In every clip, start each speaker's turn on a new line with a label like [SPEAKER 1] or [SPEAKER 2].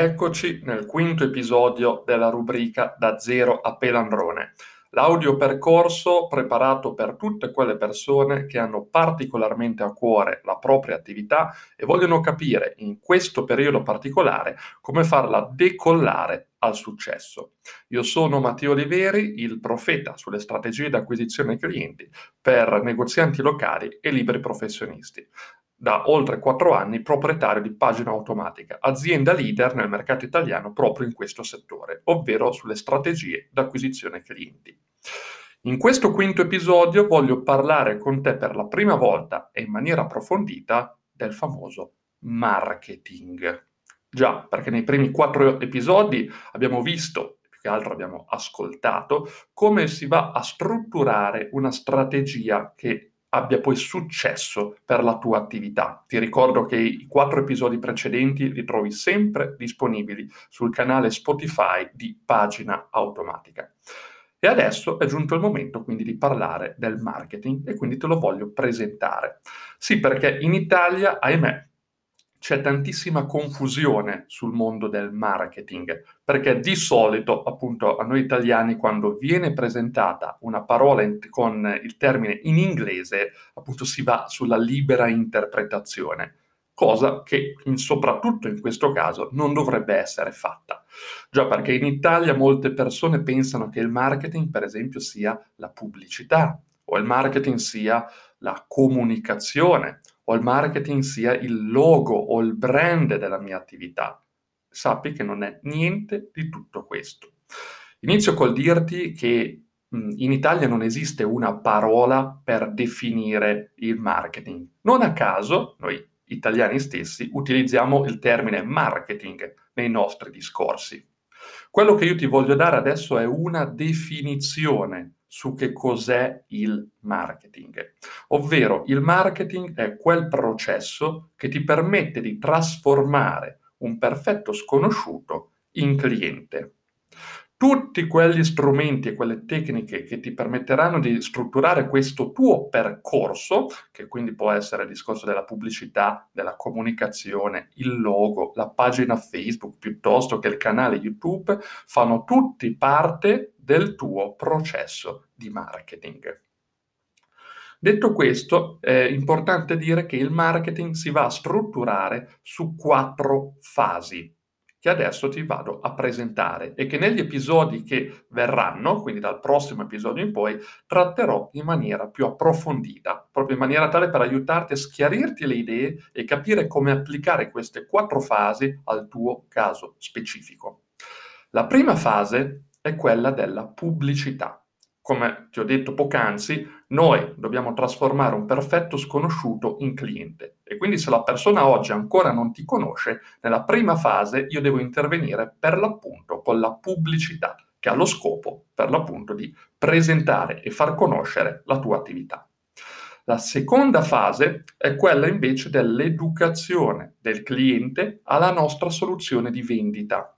[SPEAKER 1] Eccoci nel quinto episodio della rubrica Da zero a Pelandrone, l'audio percorso preparato per tutte quelle persone che hanno particolarmente a cuore la propria attività e vogliono capire in questo periodo particolare come farla decollare al successo. Io sono Matteo Oliveri, il profeta sulle strategie di acquisizione clienti per negozianti locali e liberi professionisti da oltre quattro anni proprietario di Pagina Automatica, azienda leader nel mercato italiano proprio in questo settore, ovvero sulle strategie d'acquisizione clienti. In questo quinto episodio voglio parlare con te per la prima volta e in maniera approfondita del famoso marketing. Già, perché nei primi quattro episodi abbiamo visto, più che altro abbiamo ascoltato, come si va a strutturare una strategia che abbia poi successo per la tua attività. Ti ricordo che i quattro episodi precedenti li trovi sempre disponibili sul canale Spotify di Pagina Automatica. E adesso è giunto il momento quindi di parlare del marketing e quindi te lo voglio presentare. Sì, perché in Italia, ahimè, c'è tantissima confusione sul mondo del marketing, perché di solito, appunto, a noi italiani, quando viene presentata una parola in, con il termine in inglese, appunto si va sulla libera interpretazione, cosa che in, soprattutto in questo caso non dovrebbe essere fatta. Già perché in Italia molte persone pensano che il marketing, per esempio, sia la pubblicità o il marketing sia la comunicazione o il marketing sia il logo o il brand della mia attività. Sappi che non è niente di tutto questo. Inizio col dirti che in Italia non esiste una parola per definire il marketing. Non a caso, noi italiani stessi utilizziamo il termine marketing nei nostri discorsi. Quello che io ti voglio dare adesso è una definizione su che cos'è il marketing. Ovvero il marketing è quel processo che ti permette di trasformare un perfetto sconosciuto in cliente tutti quegli strumenti e quelle tecniche che ti permetteranno di strutturare questo tuo percorso, che quindi può essere il discorso della pubblicità, della comunicazione, il logo, la pagina Facebook piuttosto che il canale YouTube, fanno tutti parte del tuo processo di marketing. Detto questo, è importante dire che il marketing si va a strutturare su quattro fasi che adesso ti vado a presentare e che negli episodi che verranno, quindi dal prossimo episodio in poi, tratterò in maniera più approfondita, proprio in maniera tale per aiutarti a schiarirti le idee e capire come applicare queste quattro fasi al tuo caso specifico. La prima fase è quella della pubblicità. Come ti ho detto poc'anzi, noi dobbiamo trasformare un perfetto sconosciuto in cliente e quindi se la persona oggi ancora non ti conosce, nella prima fase io devo intervenire per l'appunto con la pubblicità che ha lo scopo per l'appunto di presentare e far conoscere la tua attività. La seconda fase è quella invece dell'educazione del cliente alla nostra soluzione di vendita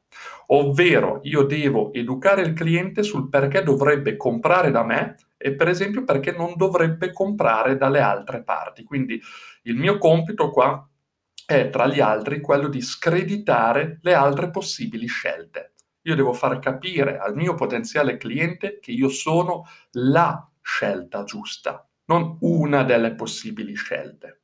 [SPEAKER 1] ovvero io devo educare il cliente sul perché dovrebbe comprare da me e per esempio perché non dovrebbe comprare dalle altre parti. Quindi il mio compito qua è tra gli altri quello di screditare le altre possibili scelte. Io devo far capire al mio potenziale cliente che io sono la scelta giusta, non una delle possibili scelte.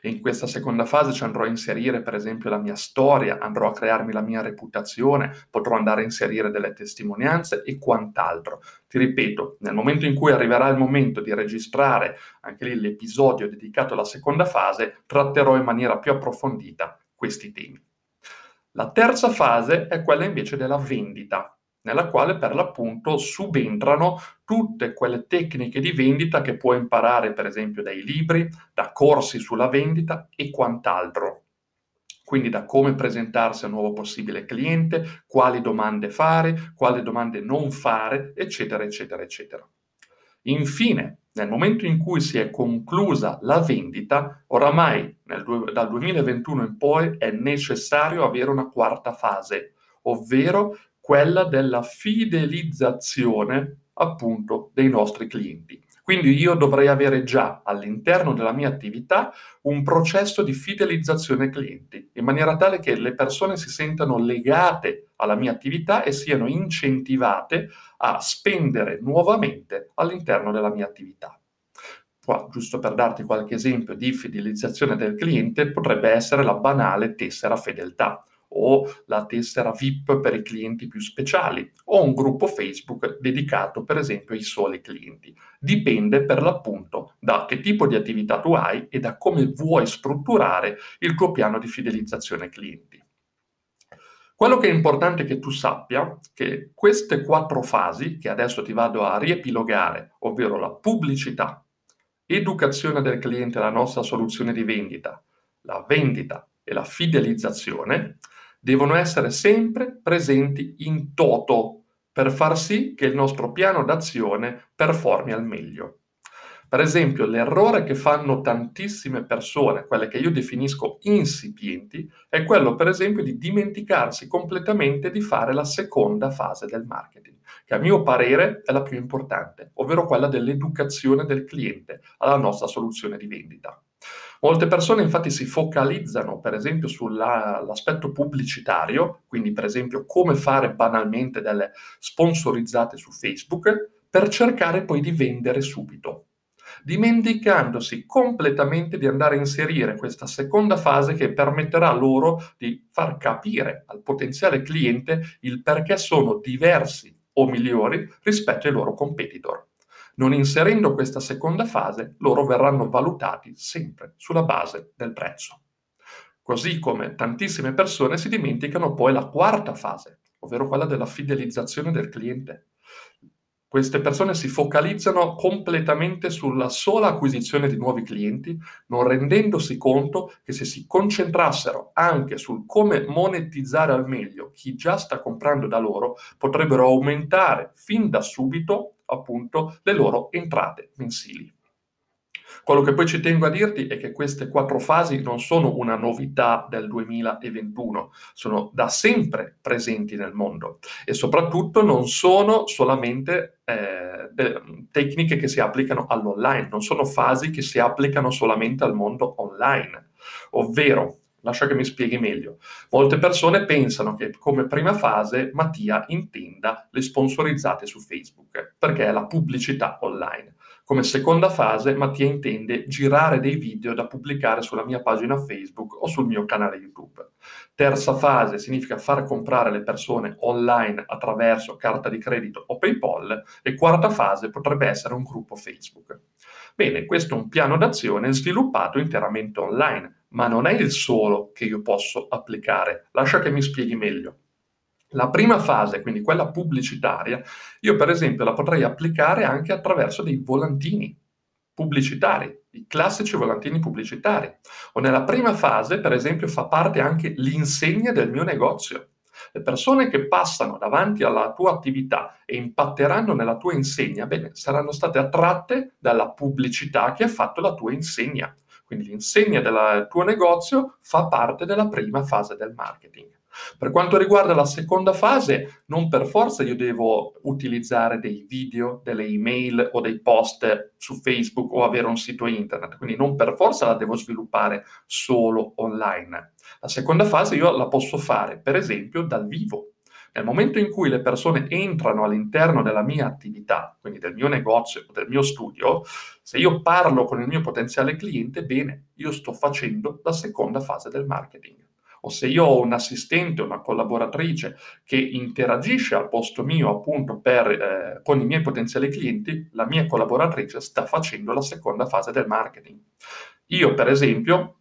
[SPEAKER 1] E in questa seconda fase ci andrò a inserire per esempio la mia storia, andrò a crearmi la mia reputazione, potrò andare a inserire delle testimonianze e quant'altro. Ti ripeto, nel momento in cui arriverà il momento di registrare anche lì l'episodio dedicato alla seconda fase, tratterò in maniera più approfondita questi temi. La terza fase è quella invece della vendita, nella quale per l'appunto subentrano tutte quelle tecniche di vendita che puoi imparare per esempio dai libri, da corsi sulla vendita e quant'altro. Quindi da come presentarsi a un nuovo possibile cliente, quali domande fare, quali domande non fare, eccetera, eccetera, eccetera. Infine, nel momento in cui si è conclusa la vendita, oramai nel, dal 2021 in poi è necessario avere una quarta fase, ovvero quella della fidelizzazione appunto dei nostri clienti. Quindi io dovrei avere già all'interno della mia attività un processo di fidelizzazione clienti, in maniera tale che le persone si sentano legate alla mia attività e siano incentivate a spendere nuovamente all'interno della mia attività. Qua, giusto per darti qualche esempio di fidelizzazione del cliente, potrebbe essere la banale tessera fedeltà o la tessera VIP per i clienti più speciali o un gruppo Facebook dedicato per esempio ai soli clienti. Dipende per l'appunto da che tipo di attività tu hai e da come vuoi strutturare il tuo piano di fidelizzazione clienti. Quello che è importante che tu sappia è che queste quattro fasi, che adesso ti vado a riepilogare, ovvero la pubblicità, educazione del cliente alla nostra soluzione di vendita, la vendita e la fidelizzazione, devono essere sempre presenti in toto per far sì che il nostro piano d'azione performi al meglio. Per esempio, l'errore che fanno tantissime persone, quelle che io definisco insipienti, è quello, per esempio, di dimenticarsi completamente di fare la seconda fase del marketing, che a mio parere è la più importante, ovvero quella dell'educazione del cliente alla nostra soluzione di vendita. Molte persone infatti si focalizzano per esempio sull'aspetto pubblicitario, quindi per esempio come fare banalmente delle sponsorizzate su Facebook, per cercare poi di vendere subito, dimenticandosi completamente di andare a inserire questa seconda fase che permetterà loro di far capire al potenziale cliente il perché sono diversi o migliori rispetto ai loro competitor. Non inserendo questa seconda fase, loro verranno valutati sempre sulla base del prezzo. Così come tantissime persone si dimenticano poi la quarta fase, ovvero quella della fidelizzazione del cliente. Queste persone si focalizzano completamente sulla sola acquisizione di nuovi clienti, non rendendosi conto che se si concentrassero anche sul come monetizzare al meglio chi già sta comprando da loro, potrebbero aumentare fin da subito appunto le loro entrate mensili. Quello che poi ci tengo a dirti è che queste quattro fasi non sono una novità del 2021, sono da sempre presenti nel mondo e soprattutto non sono solamente eh, tecniche che si applicano all'online, non sono fasi che si applicano solamente al mondo online, ovvero Lascia che mi spieghi meglio. Molte persone pensano che come prima fase Mattia intenda le sponsorizzate su Facebook, perché è la pubblicità online. Come seconda fase Mattia intende girare dei video da pubblicare sulla mia pagina Facebook o sul mio canale YouTube. Terza fase significa far comprare le persone online attraverso carta di credito o PayPal e quarta fase potrebbe essere un gruppo Facebook. Bene, questo è un piano d'azione sviluppato interamente online, ma non è il solo che io posso applicare. Lascia che mi spieghi meglio. La prima fase, quindi quella pubblicitaria, io per esempio la potrei applicare anche attraverso dei volantini pubblicitari, i classici volantini pubblicitari. O nella prima fase, per esempio, fa parte anche l'insegna del mio negozio. Le persone che passano davanti alla tua attività e impatteranno nella tua insegna, bene, saranno state attratte dalla pubblicità che ha fatto la tua insegna. Quindi l'insegna del tuo negozio fa parte della prima fase del marketing. Per quanto riguarda la seconda fase, non per forza io devo utilizzare dei video, delle email o dei post su Facebook o avere un sito internet, quindi non per forza la devo sviluppare solo online. La seconda fase io la posso fare, per esempio, dal vivo. Nel momento in cui le persone entrano all'interno della mia attività, quindi del mio negozio o del mio studio, se io parlo con il mio potenziale cliente, bene, io sto facendo la seconda fase del marketing o se io ho un assistente, una collaboratrice che interagisce al posto mio appunto per, eh, con i miei potenziali clienti, la mia collaboratrice sta facendo la seconda fase del marketing. Io per esempio,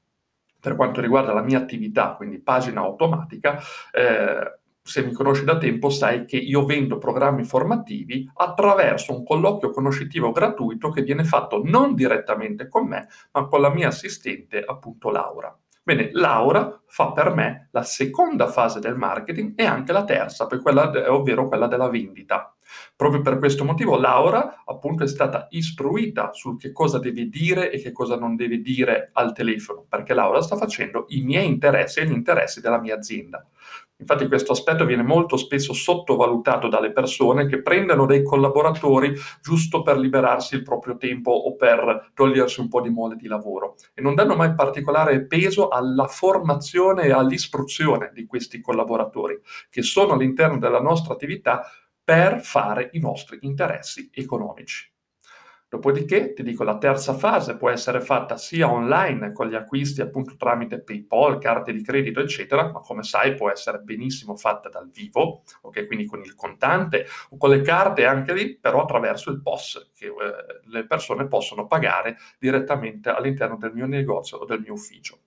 [SPEAKER 1] per quanto riguarda la mia attività, quindi pagina automatica, eh, se mi conosci da tempo sai che io vendo programmi formativi attraverso un colloquio conoscitivo gratuito che viene fatto non direttamente con me, ma con la mia assistente, appunto Laura. Bene, Laura fa per me la seconda fase del marketing e anche la terza, quella ovvero quella della vendita. Proprio per questo motivo Laura appunto è stata istruita sul che cosa deve dire e che cosa non deve dire al telefono, perché Laura sta facendo i miei interessi e gli interessi della mia azienda. Infatti questo aspetto viene molto spesso sottovalutato dalle persone che prendono dei collaboratori giusto per liberarsi il proprio tempo o per togliersi un po' di mole di lavoro e non danno mai particolare peso alla formazione e all'istruzione di questi collaboratori che sono all'interno della nostra attività per fare i nostri interessi economici. Dopodiché, ti dico, la terza fase può essere fatta sia online con gli acquisti appunto tramite PayPal, carte di credito, eccetera, ma come sai può essere benissimo fatta dal vivo, ok? Quindi con il contante o con le carte anche lì, però attraverso il POS, che eh, le persone possono pagare direttamente all'interno del mio negozio o del mio ufficio.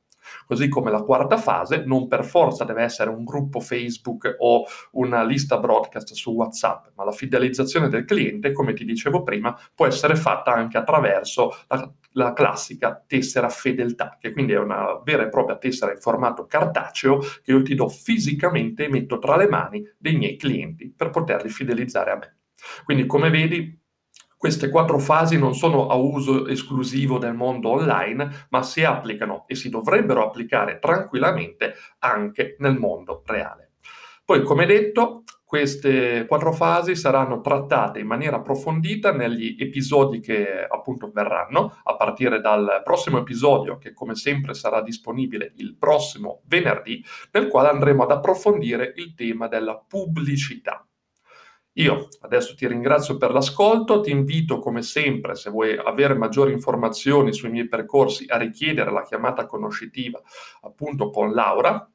[SPEAKER 1] Così come la quarta fase non per forza deve essere un gruppo Facebook o una lista broadcast su WhatsApp, ma la fidelizzazione del cliente, come ti dicevo prima, può essere fatta anche attraverso la, la classica tessera fedeltà, che quindi è una vera e propria tessera in formato cartaceo che io ti do fisicamente e metto tra le mani dei miei clienti per poterli fidelizzare a me. Quindi come vedi queste quattro fasi non sono a uso esclusivo del mondo online, ma si applicano e si dovrebbero applicare tranquillamente anche nel mondo reale. Poi, come detto, queste quattro fasi saranno trattate in maniera approfondita negli episodi che appunto verranno, a partire dal prossimo episodio, che come sempre sarà disponibile il prossimo venerdì, nel quale andremo ad approfondire il tema della pubblicità. Io adesso ti ringrazio per l'ascolto, ti invito come sempre, se vuoi avere maggiori informazioni sui miei percorsi, a richiedere la chiamata conoscitiva appunto con Laura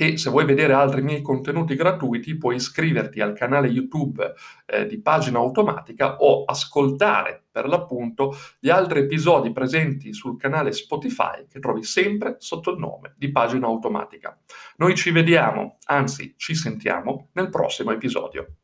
[SPEAKER 1] e se vuoi vedere altri miei contenuti gratuiti puoi iscriverti al canale YouTube eh, di Pagina Automatica o ascoltare per l'appunto gli altri episodi presenti sul canale Spotify che trovi sempre sotto il nome di Pagina Automatica. Noi ci vediamo, anzi ci sentiamo nel prossimo episodio.